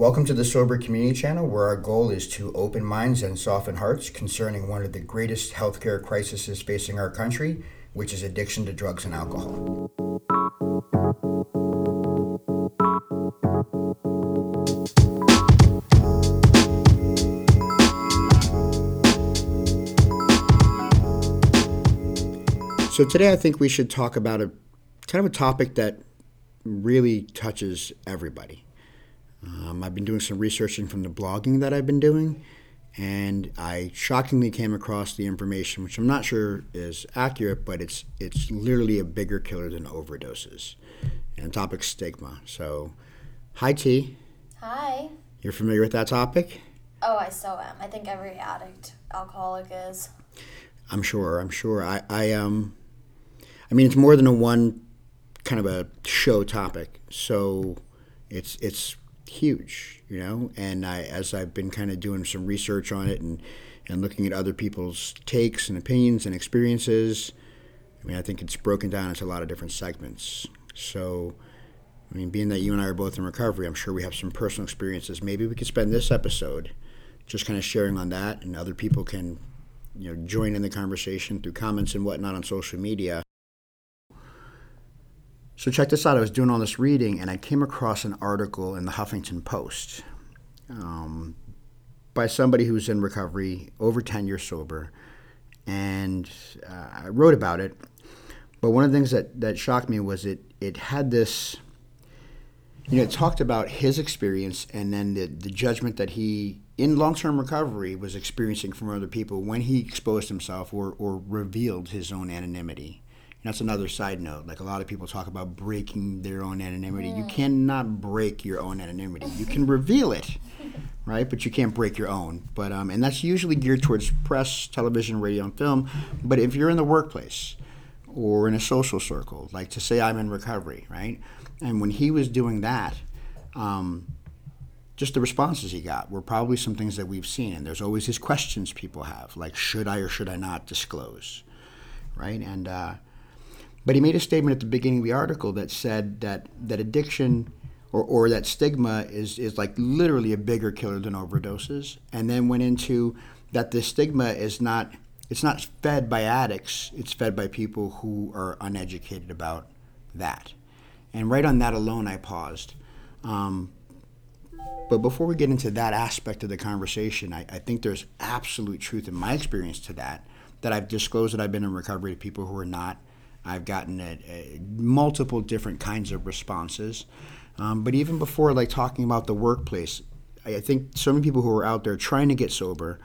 Welcome to the Sober Community Channel, where our goal is to open minds and soften hearts concerning one of the greatest healthcare crises facing our country, which is addiction to drugs and alcohol. So today I think we should talk about a kind of a topic that really touches everybody. Um, I've been doing some researching from the blogging that I've been doing, and I shockingly came across the information, which I'm not sure is accurate, but it's it's literally a bigger killer than overdoses. And the topic stigma. So, hi T. Hi. You're familiar with that topic? Oh, I so am. I think every addict, alcoholic is. I'm sure. I'm sure. I, I um, I mean, it's more than a one kind of a show topic. So it's it's huge, you know. And I, as I've been kind of doing some research on it and and looking at other people's takes and opinions and experiences, I mean, I think it's broken down into a lot of different segments. So. I mean, being that you and I are both in recovery, I'm sure we have some personal experiences. Maybe we could spend this episode just kind of sharing on that, and other people can, you know, join in the conversation through comments and whatnot on social media. So check this out. I was doing all this reading, and I came across an article in the Huffington Post um, by somebody who's in recovery, over 10 years sober, and uh, I wrote about it. But one of the things that, that shocked me was it it had this. You know, it talked about his experience and then the, the judgment that he, in long term recovery, was experiencing from other people when he exposed himself or, or revealed his own anonymity that's another side note. Like a lot of people talk about breaking their own anonymity. You cannot break your own anonymity. You can reveal it, right? But you can't break your own. But um, and that's usually geared towards press, television, radio, and film. But if you're in the workplace or in a social circle, like to say I'm in recovery, right? And when he was doing that, um, just the responses he got were probably some things that we've seen. And there's always these questions people have, like should I or should I not disclose, right? And uh, but he made a statement at the beginning of the article that said that, that addiction or, or that stigma is, is like literally a bigger killer than overdoses. And then went into that the stigma is not it's not fed by addicts, it's fed by people who are uneducated about that. And right on that alone, I paused. Um, but before we get into that aspect of the conversation, I, I, think there's absolute truth in my experience to that, that I've disclosed that I've been in recovery to people who are not. I've gotten a, a multiple different kinds of responses. Um, but even before, like talking about the workplace, I think so many people who are out there trying to get sober,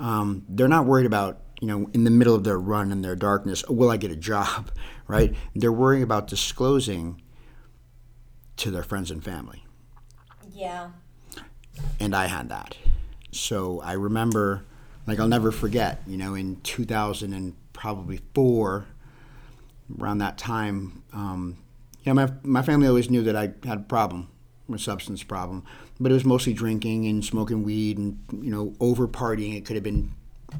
um, they're not worried about you know in the middle of their run in their darkness, oh, will I get a job, right? They're worrying about disclosing to their friends and family. Yeah. And I had that, so I remember, like I'll never forget, you know, in 2000 and probably four around that time, um, you know, my, my family always knew that I had a problem, a substance problem, but it was mostly drinking and smoking weed and, you know, over partying. It could have been,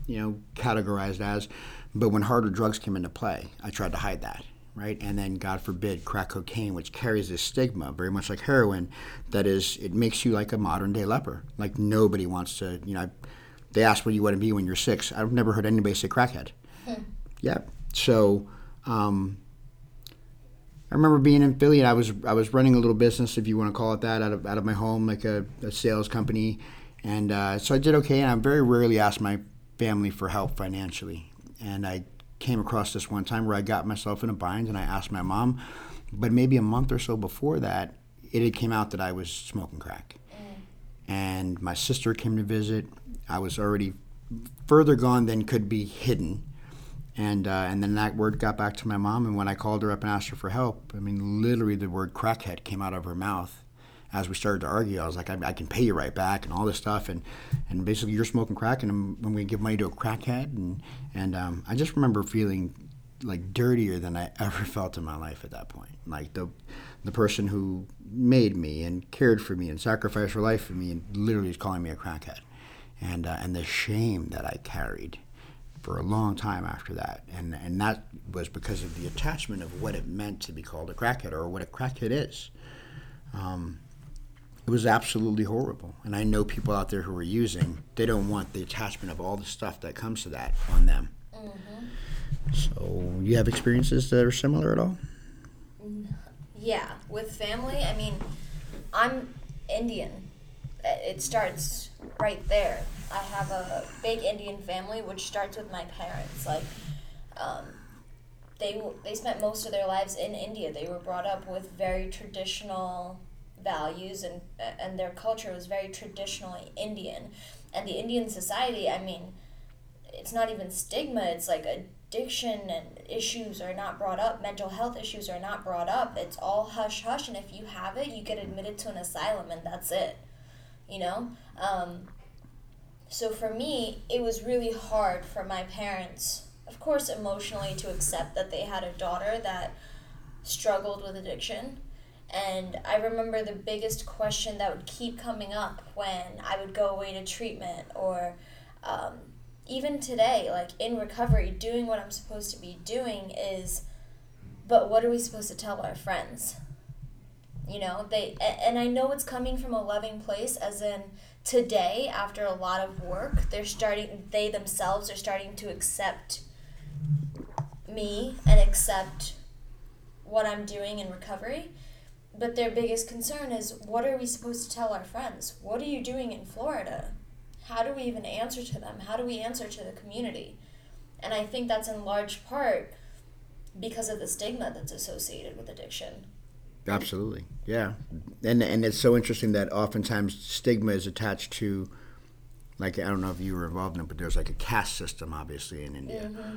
you know, categorized as. But when harder drugs came into play, I tried to hide that, right? And then, God forbid, crack cocaine, which carries this stigma, very much like heroin, that is, it makes you like a modern day leper. Like nobody wants to, you know, they ask what you want to be when you're six. I've never heard anybody say crackhead. Hmm. Yeah. So, um, I remember being in Philly, and I was I was running a little business, if you want to call it that, out of out of my home, like a, a sales company, and uh, so I did okay. And I very rarely asked my family for help financially, and I came across this one time where I got myself in a bind, and I asked my mom. But maybe a month or so before that, it had came out that I was smoking crack, and my sister came to visit. I was already further gone than could be hidden and uh, and then that word got back to my mom, and when I called her up and asked her for help, I mean, literally the word crackhead came out of her mouth. As we started to argue, I was like, I, I can pay you right back, and all this stuff, and and basically you're smoking crack, and when we give money to a crackhead, and and um, I just remember feeling like dirtier than I ever felt in my life at that point. Like the the person who made me and cared for me and sacrificed her life for me, and literally is calling me a crackhead, and uh, and the shame that I carried for a long time after that. And, and that was because of the attachment of what it meant to be called a crackhead or what a crackhead is. Um, it was absolutely horrible. And I know people out there who are using, they don't want the attachment of all the stuff that comes to that on them. Mm-hmm. So, you have experiences that are similar at all? Yeah, with family, I mean, I'm Indian. It starts right there. I have a big Indian family, which starts with my parents. Like, um, they they spent most of their lives in India. They were brought up with very traditional values, and and their culture was very traditionally Indian. And the Indian society, I mean, it's not even stigma. It's like addiction and issues are not brought up. Mental health issues are not brought up. It's all hush hush, and if you have it, you get admitted to an asylum, and that's it. You know. Um, so for me, it was really hard for my parents of course, emotionally to accept that they had a daughter that struggled with addiction. And I remember the biggest question that would keep coming up when I would go away to treatment or um, even today, like in recovery, doing what I'm supposed to be doing is, but what are we supposed to tell our friends? You know, they, and I know it's coming from a loving place, as in today, after a lot of work, they're starting, they themselves are starting to accept me and accept what I'm doing in recovery. But their biggest concern is what are we supposed to tell our friends? What are you doing in Florida? How do we even answer to them? How do we answer to the community? And I think that's in large part because of the stigma that's associated with addiction. Absolutely, yeah, and and it's so interesting that oftentimes stigma is attached to, like I don't know if you were involved in it, but there's like a caste system, obviously in India, mm-hmm.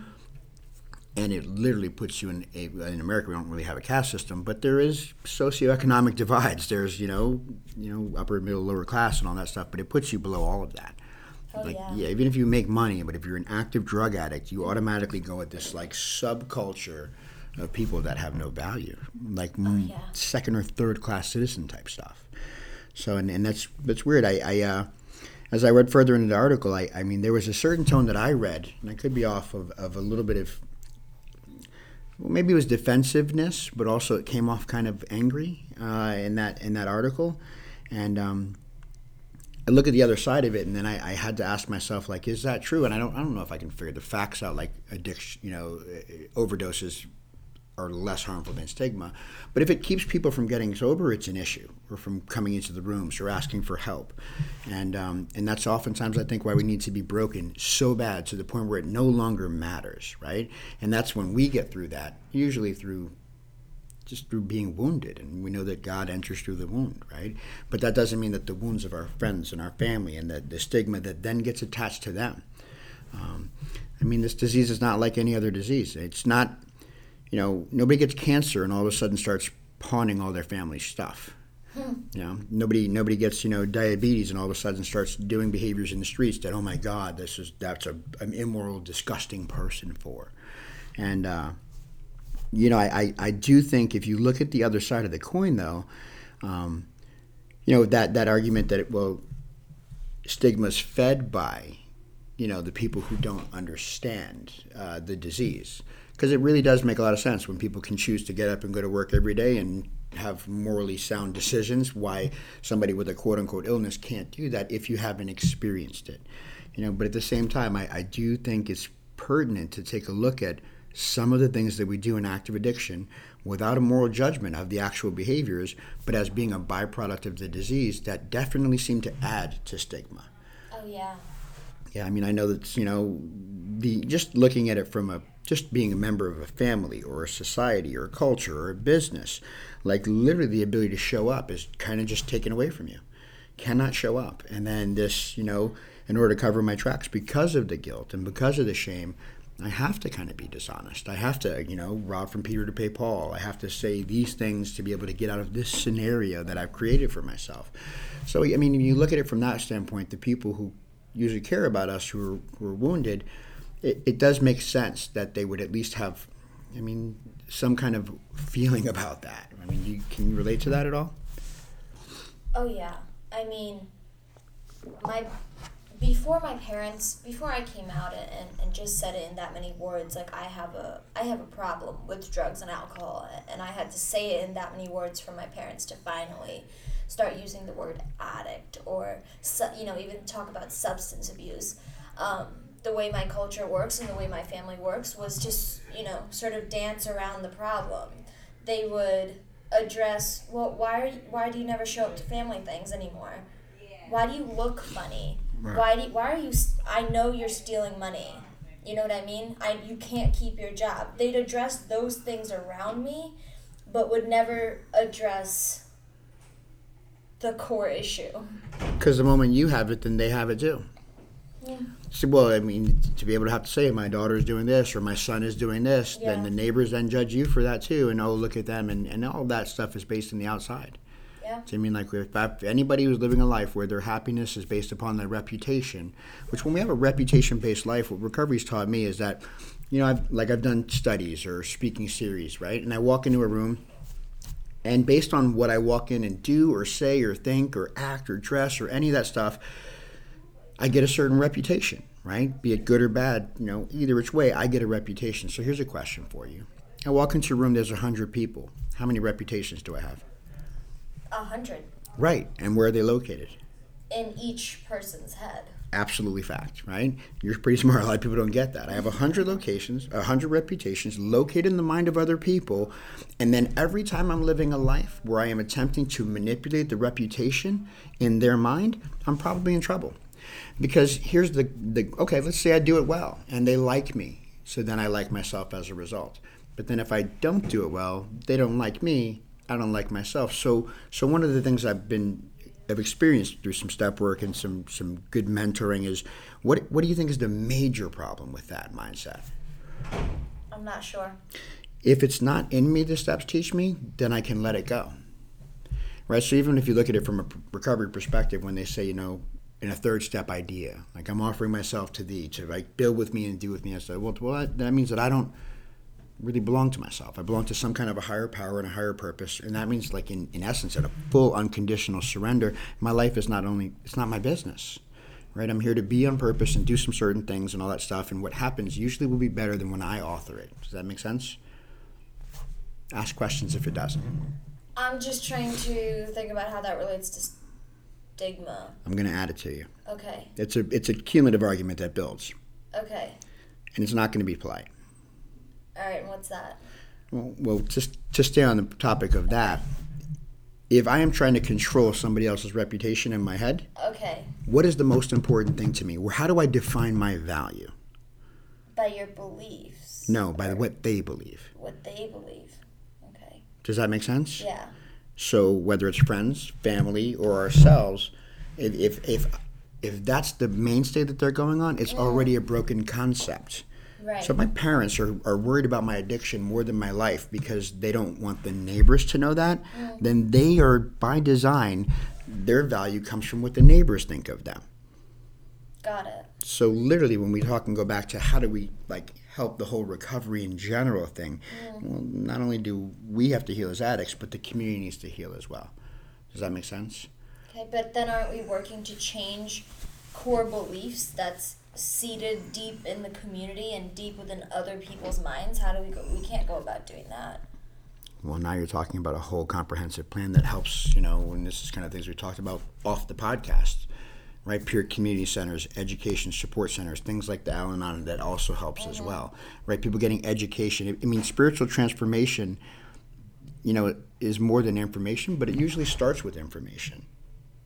And it literally puts you in a, in America we don't really have a caste system but there is socioeconomic divides. There's you know you know upper middle lower class and all that stuff but it puts you below all of that. Oh, like yeah. yeah even if you make money but if you're an active drug addict you automatically go at this like subculture of people that have no value like oh, yeah. second or third class citizen type stuff so and, and that's that's weird I, I uh, as I read further into the article, I, I mean, there was a certain tone that I read, and I could be off of, of a little bit of well, maybe it was defensiveness, but also it came off kind of angry uh, in that in that article, and um, I look at the other side of it, and then I, I, had to ask myself, like, is that true? And I don't I don't know if I can figure the facts out, like addiction, you know, overdoses are less harmful than stigma. But if it keeps people from getting sober, it's an issue, or from coming into the rooms or asking for help. And, um, and that's oftentimes, I think, why we need to be broken so bad to the point where it no longer matters, right? And that's when we get through that, usually through just through being wounded. And we know that God enters through the wound, right? But that doesn't mean that the wounds of our friends and our family and the, the stigma that then gets attached to them. Um, I mean, this disease is not like any other disease. It's not you know, nobody gets cancer and all of a sudden starts pawning all their family stuff. Hmm. You know, nobody nobody gets you know diabetes and all of a sudden starts doing behaviors in the streets that oh my god this is that's a an immoral disgusting person for, and uh, you know I, I, I do think if you look at the other side of the coin though, um, you know that that argument that it, well stigma's fed by you know the people who don't understand uh, the disease because it really does make a lot of sense when people can choose to get up and go to work every day and have morally sound decisions why somebody with a quote unquote illness can't do that if you haven't experienced it. You know but at the same time I, I do think it's pertinent to take a look at some of the things that we do in active addiction without a moral judgment of the actual behaviors but as being a byproduct of the disease that definitely seem to add to stigma. Oh yeah. Yeah i mean i know that you know the just looking at it from a just being a member of a family or a society or a culture or a business. Like literally the ability to show up is kind of just taken away from you. Cannot show up. And then this, you know, in order to cover my tracks because of the guilt and because of the shame, I have to kind of be dishonest. I have to, you know, rob from Peter to pay Paul. I have to say these things to be able to get out of this scenario that I've created for myself. So, I mean, you look at it from that standpoint, the people who usually care about us who are, who are wounded, it, it does make sense that they would at least have, I mean, some kind of feeling about that. I mean, you can you relate to that at all? Oh yeah, I mean, my before my parents before I came out and, and just said it in that many words like I have a I have a problem with drugs and alcohol and I had to say it in that many words for my parents to finally start using the word addict or you know even talk about substance abuse. Um, the way my culture works and the way my family works was just you know sort of dance around the problem. They would address well why are you, why do you never show up to family things anymore? Why do you look funny? Right. Why do you, why are you i know you're stealing money. You know what I mean? I you can't keep your job. They'd address those things around me, but would never address the core issue. Because the moment you have it, then they have it too. Yeah. So, well, I mean, to be able to have to say my daughter is doing this or my son is doing this, then the neighbors then judge you for that too, and oh, look at them, and, and all that stuff is based in the outside. Yeah. So I mean, like if, if anybody who's living a life where their happiness is based upon their reputation, which when we have a reputation-based life, what recovery's taught me is that, you know, I've like I've done studies or speaking series, right? And I walk into a room, and based on what I walk in and do or say or think or act or dress or any of that stuff, I get a certain reputation, right? Be it good or bad, you know, either which way, I get a reputation. So here's a question for you: I walk into a room, there's a hundred people. How many reputations do I have? A hundred Right. And where are they located? in each person's head. Absolutely fact, right? You're pretty smart. A lot of people don't get that. I have a hundred locations, a hundred reputations located in the mind of other people, and then every time I'm living a life where I am attempting to manipulate the reputation in their mind, I'm probably in trouble. Because here's the, the okay, let's say I do it well and they like me. So then I like myself as a result. But then if I don't do it well, they don't like me, I don't like myself. So so one of the things I've been I've experienced through some step work and some some good mentoring is what what do you think is the major problem with that mindset? I'm not sure. If it's not in me, the steps teach me, then I can let it go. Right. So even if you look at it from a recovery perspective, when they say you know in a third step idea, like I'm offering myself to thee to like build with me and do with me, I said, well, well that, means that I don't really belong to myself. I belong to some kind of a higher power and a higher purpose, and that means like in, in essence, at a full unconditional surrender. My life is not only it's not my business, right? I'm here to be on purpose and do some certain things and all that stuff. And what happens usually will be better than when I author it. Does that make sense? Ask questions if it doesn't. I'm just trying to think about how that relates to stigma. I'm going to add it to you. Okay. It's a it's a cumulative argument that builds, Okay. and it's not going to be polite. All right. And what's that? Well, well, just to stay on the topic of that, if I am trying to control somebody else's reputation in my head, Okay. what is the most important thing to me? Where- How do I define my value? By your beliefs. No, by what they believe. what they believe. Okay. Does that make sense? Yeah. So whether it's friends, family, or ourselves, if if if, if that's the mainstay that they're going on, it's already a broken concept. Right. So my parents are, are worried about my addiction more than my life because they don't want the neighbors to know that, mm. then they are by design, their value comes from what the neighbors think of them. Got it. So literally, when we talk and go back to how do we like help the whole recovery in general thing, mm. well, not only do we have to heal as addicts, but the community needs to heal as well. Does that make sense? Okay, but then aren't we working to change core beliefs that's seated deep in the community and deep within other people's minds? How do we go? We can't go about doing that. Well, now you're talking about a whole comprehensive plan that helps, you know, and this is kind of things we talked about off the podcast, right? Peer community centers, education support centers, things like the Al Anon that also helps as mm-hmm. well, right? People getting education. I mean, spiritual transformation, you know, is more than information, but it usually starts with information.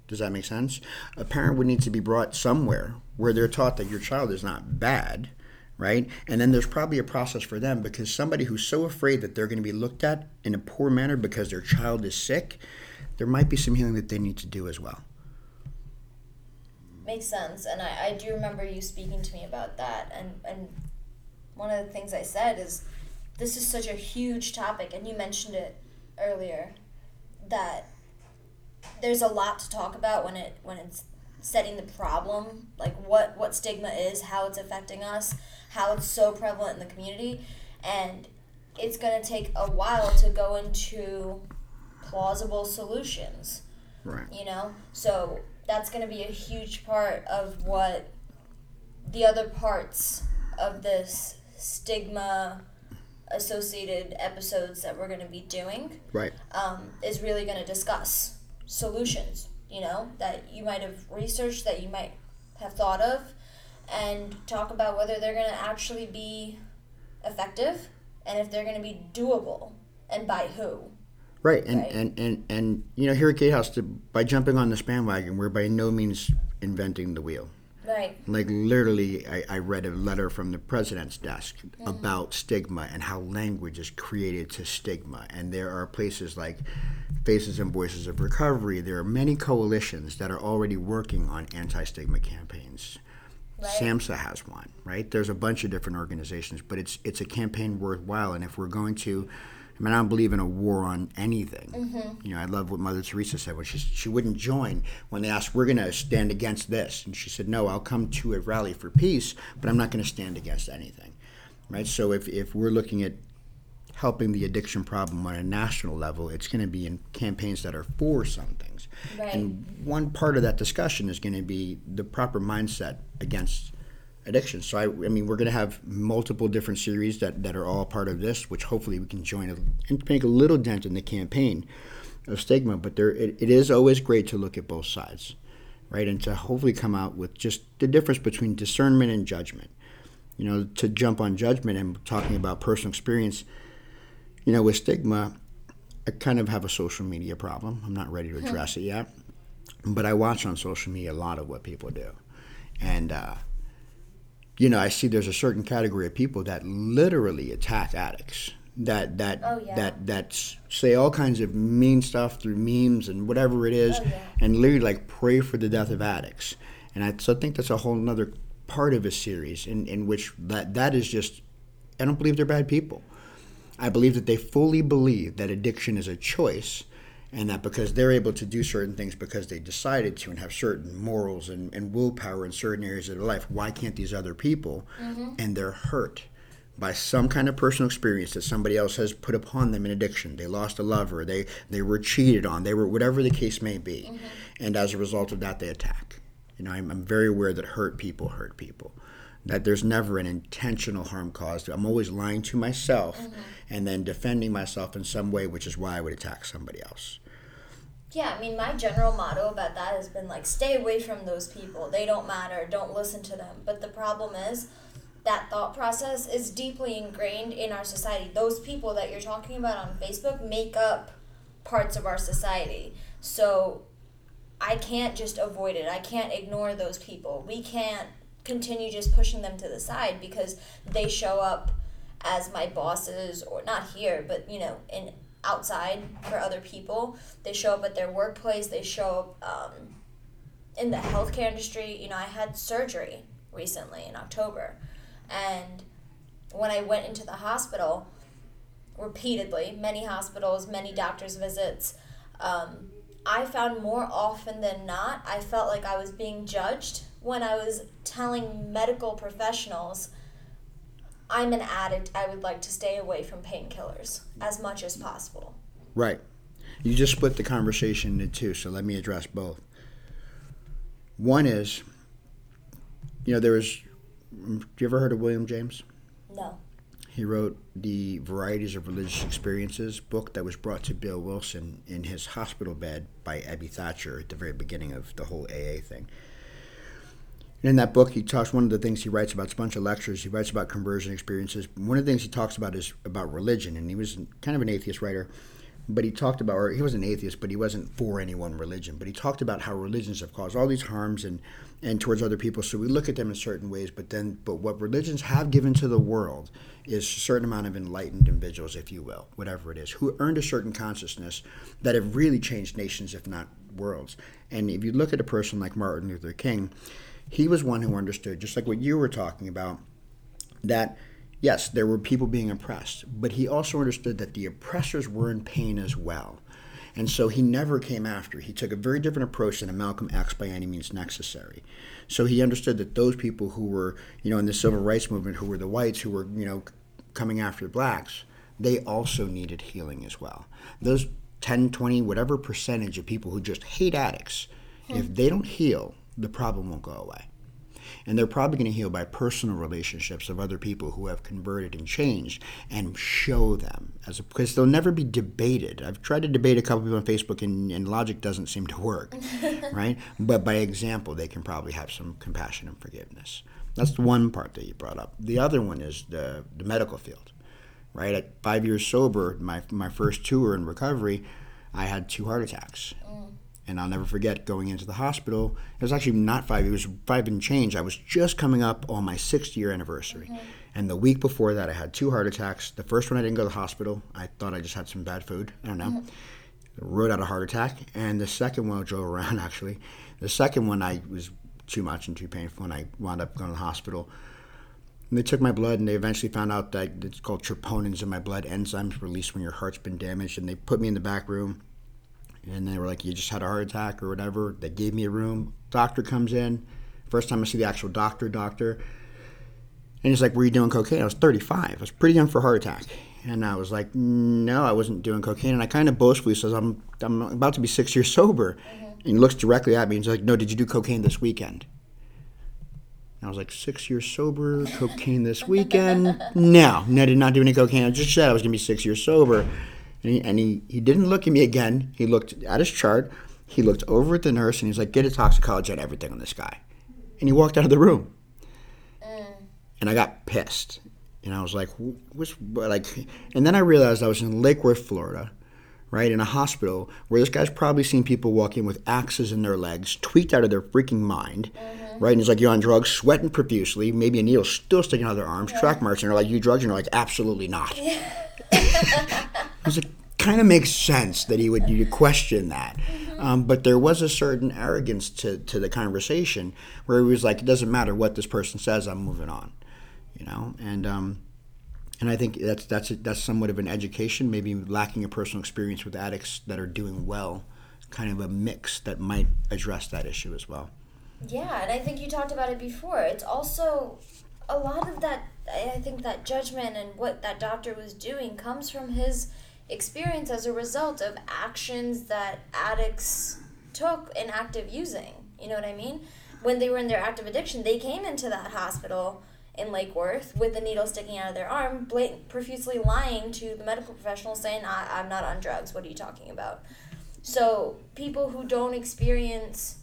Does that make sense? A parent would need to be brought somewhere where they're taught that your child is not bad, right? And then there's probably a process for them because somebody who's so afraid that they're going to be looked at in a poor manner because their child is sick, there might be some healing that they need to do as well. Makes sense, and I, I do remember you speaking to me about that. And and one of the things I said is, this is such a huge topic, and you mentioned it earlier, that there's a lot to talk about when it when it's setting the problem, like what what stigma is, how it's affecting us, how it's so prevalent in the community, and it's gonna take a while to go into plausible solutions Right. you know so that's going to be a huge part of what the other parts of this stigma associated episodes that we're going to be doing Right. um, is really going to discuss solutions, you know, that you might have researched, that you might have thought of, and talk about whether they're going to actually be effective and if they're going to be doable and by who. Right, and, Right. And, and, and you know, here at Gatehouse, to, by jumping on this bandwagon, we're by no means inventing the wheel. Right. Like literally, I, I read a letter from the president's desk mm-hmm. about stigma and how language is created to stigma. And there are places like Faces and Voices of Recovery. There are many coalitions that are already working on anti-stigma campaigns. Right. SAMHSA has one, right? There's a bunch of different organizations, but it's it's a campaign worthwhile. And if we're going to, I mean, I don't believe in a war on anything. Mm-hmm. You know, I love what Mother Teresa said when she she wouldn't join when they asked, "We're going to stand against this," and she said, "No, I'll come to a rally for peace, but I'm not going to stand against anything." Right. So if if we're looking at helping the addiction problem on a national level, it's going to be in campaigns that are for some things. Right. And one part of that discussion is going to be the proper mindset against addiction. So, I, I mean, we're going to have multiple different series that, that are all part of this, which hopefully we can join a, and make a little dent in the campaign of stigma. But there, it, it is always great to look at both sides, right? And to hopefully come out with just the difference between discernment and judgment. You know, to jump on judgment and talking about personal experience, you know, with stigma, I kind of have a social media problem. I'm not ready to address it yet, but I watch on social media a lot of what people do, and uh, you know, I see there's a certain category of people that literally attack addicts. That that Oh, yeah. that that say all kinds of mean stuff through memes and whatever it is, Oh, yeah. and literally like pray for the death of addicts. And I so I think that's a whole other part of a series in, in which that that is just I don't believe they're bad people. I believe that they fully believe that addiction is a choice and that because they're able to do certain things because they decided to and have certain morals and, and willpower in certain areas of their life, why can't these other people? Mm-hmm. And they're hurt by some kind of personal experience that somebody else has put upon them in addiction. They lost a lover, they, they were cheated on, they were whatever the case may be. Mm-hmm. And as a result of that, they attack. You know, I'm, I'm very aware that hurt people hurt people that there's never an intentional harm caused. I'm always lying to myself mm-hmm. and then defending myself in some way, which is why I would attack somebody else. Yeah, I mean, my general motto about that has been like, stay away from those people. They don't matter. Don't listen to them. But the problem is, that thought process is deeply ingrained in our society. Those people that you're talking about on Facebook make up parts of our society. So I can't just avoid it. I can't ignore those people. We can't continue just pushing them to the side because they show up as my bosses or not here, but you know, in outside for other people. They show up at their workplace. They show up um, in the healthcare industry. You know, I had surgery recently in October, and when I went into the hospital, repeatedly, many hospitals, many doctors' visits, um, I found more often than not, I felt like I was being judged when I was telling medical professionals, I'm an addict, I would like to stay away from painkillers as much as possible. Right. You just split the conversation into two, so let me address both. One is, you know, there was, have you ever heard of William James? No. He wrote the Varieties of Religious Experiences book that was brought to Bill Wilson in his hospital bed by Ebby Thacher at the very beginning of the whole AA thing. And in that book, he talks. One of the things he writes about, it's a bunch of lectures. He writes about conversion experiences. One of the things he talks about is about religion, and he was kind of an atheist writer, but he talked about, or he was an atheist, but he wasn't for any one religion. But he talked about how religions have caused all these harms and and towards other people. So we look at them in certain ways, but then, but what religions have given to the world is a certain amount of enlightened individuals, if you will, whatever it is, who earned a certain consciousness that have really changed nations, if not worlds. And if you look at a person like Martin Luther King, he was one who understood, just like what you were talking about, that yes, there were people being oppressed, but he also understood that the oppressors were in pain as well. And so he never came after. He took a very different approach than a Malcolm X by any means necessary. So he understood that those people who were, you know, in the civil rights movement, who were the whites, who were, you know, coming after blacks, they also needed healing as well. Those 10, 20, whatever percentage of people who just hate addicts, if hmm. they don't heal, the problem won't go away. And they're probably going to heal by personal relationships of other people who have converted and changed and show them as a, because they'll never be debated. I've tried to debate a couple people on Facebook and, and logic doesn't seem to work, right? But by example, they can probably have some compassion and forgiveness. That's the one part that you brought up. The other one is the, the medical field, right? At five years sober, my, my first tour in recovery, I had two heart attacks. Mm. And I'll never forget going into the hospital. It was actually not five, it was five and change. I was just coming up on my sixth year anniversary. Mm-hmm. And the week before that, I had two heart attacks. The first one, I didn't go to the hospital. I thought I just had some bad food. I don't know. Mm-hmm. Wrote out a heart attack. And the second one, I drove around actually. The second one, I was too much and too painful, and I wound up going to the hospital. And they took my blood, and they eventually found out that it's called troponins in my blood, enzymes released when your heart's been damaged. And they put me in the back room, and they were like, "You just had a heart attack or whatever." They gave me a room. Doctor comes in. First time I see the actual doctor, doctor, and he's like, "Were you doing cocaine?" I was 35. I was pretty young for a heart attack. And I was like, no, I wasn't doing cocaine. And I kind of boastfully says, I'm, I'm about to be six years sober. Mm-hmm. And he looks directly at me and he's like, No, did you do cocaine this weekend? And I was like, Six years sober, cocaine this weekend? no, no, I did not do any cocaine. I just said I was going to be six years sober. And, he, and he, he didn't look at me again. He looked at his chart. He looked over at the nurse and he's like, Get a toxicology on everything on this guy. And he walked out of the room. Mm. And I got pissed. And I was like, what's like, and then I realized I was in Lake Worth, Florida right, in a hospital where this guy's probably seen people walking with axes in their legs, tweaked out of their freaking mind, mm-hmm. right? And he's like, You're on drugs, sweating profusely, maybe a needle still sticking out of their arms, yeah. track marks, and they're like, You drugs? And they're like, Absolutely not. I was it kind of makes sense that he would you question that. Mm-hmm. Um, but there was a certain arrogance to, to the conversation where he was like, It doesn't matter what this person says, I'm moving on. You know? And, um, and I think that's that's that's somewhat of an education, maybe lacking a personal experience with addicts that are doing well, kind of a mix that might address that issue as well. Yeah, and I think you talked about it before. It's also a lot of that. I think that judgment and what that doctor was doing comes from his experience as a result of actions that addicts took in active using. You know what I mean? When they were in their active addiction, they came into that hospital in Lake Worth with the needle sticking out of their arm, profusely lying to the medical professional saying, I, I'm not on drugs. What are you talking about? So people who don't experience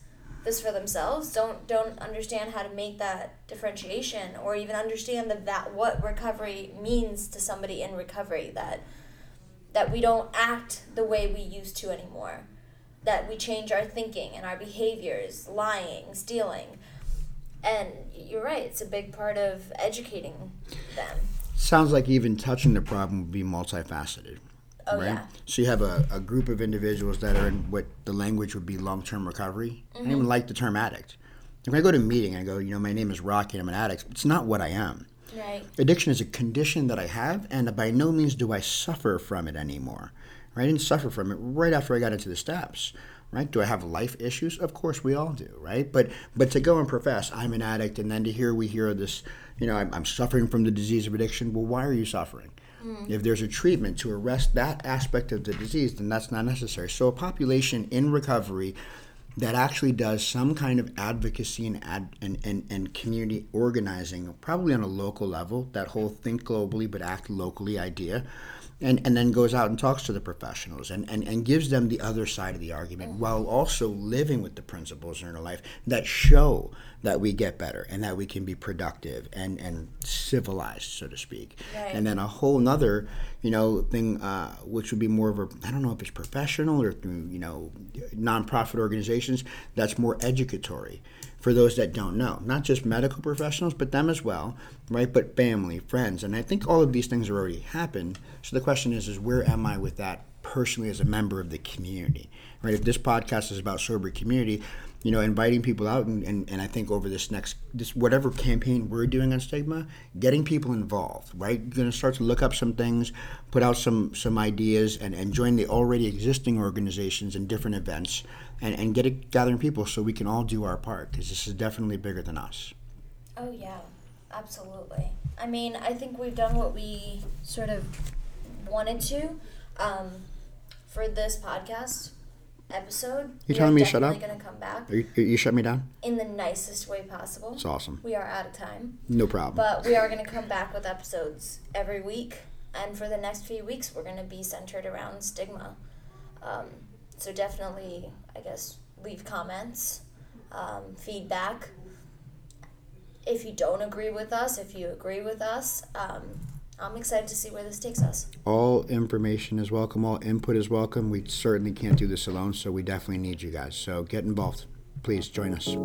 this for themselves don't don't understand how to make that differentiation or even understand the that what recovery means to somebody in recovery that that we don't act the way we used to anymore that we change our thinking and our behaviors lying stealing and you're right, it's a big part of educating them. Sounds like even touching the problem would be multifaceted. Oh, right? yeah. So you have a, a group of individuals that are in what the language would be long term recovery. Mm-hmm. I don't even mm-hmm. like the term addict. When I go to a meeting, I go, you know, my name is Rocky, I'm an addict. It's not what I am. Right. Addiction is a condition that I have, and by no means do I suffer from it anymore. Right? I didn't suffer from it right after I got into the steps right? Do I have life issues? Of course, we all do, right? But but to go and profess I'm an addict, and then to hear we hear this, you know, I'm, I'm suffering from the disease of addiction. Well, why are you suffering? Mm. If there's a treatment to arrest that aspect of the disease, then that's not necessary. So a population in recovery that actually does some kind of advocacy and, ad, and, and, and community organizing, probably on a local level, that whole think globally but act locally idea and, and then goes out and talks to the professionals and, and, and gives them the other side of the argument while also living with the principles in our life that show that we get better and that we can be productive and, and civilized, so to speak. Right. And then a whole nother, you know, thing uh, which would be more of a I don't know if it's professional or through, you know, nonprofit organizations that's more educatory for those that don't know. Not just medical professionals, but them as well, right? But family, friends, and I think all of these things have already happened. So the question is, is where am I with that personally as a member of the community, right? If this podcast is about sober community, you know, inviting people out and, and, and I think over this next this whatever campaign we're doing on stigma, getting people involved, right? You're gonna start to look up some things, put out some some ideas and, and join the already existing organizations and different events and, and get it gathering people so we can all do our part because this is definitely bigger than us. Oh yeah, absolutely. I mean, I think we've done what we sort of wanted to um, for this podcast. episode. You telling me to shut up? going to come back Are you, you shut me down? in the nicest way possible. It's awesome. We are out of time, No problem. but we are going to come back with episodes every week. And for the next few weeks, we're going to be centered around stigma. Um, so definitely, I guess, leave comments, um, feedback. If you don't agree with us, if you agree with us, um, I'm excited to see where this takes us. all information is welcome. All input is welcome. We certainly can't do this alone, so we definitely need you guys. So get involved. Please join us.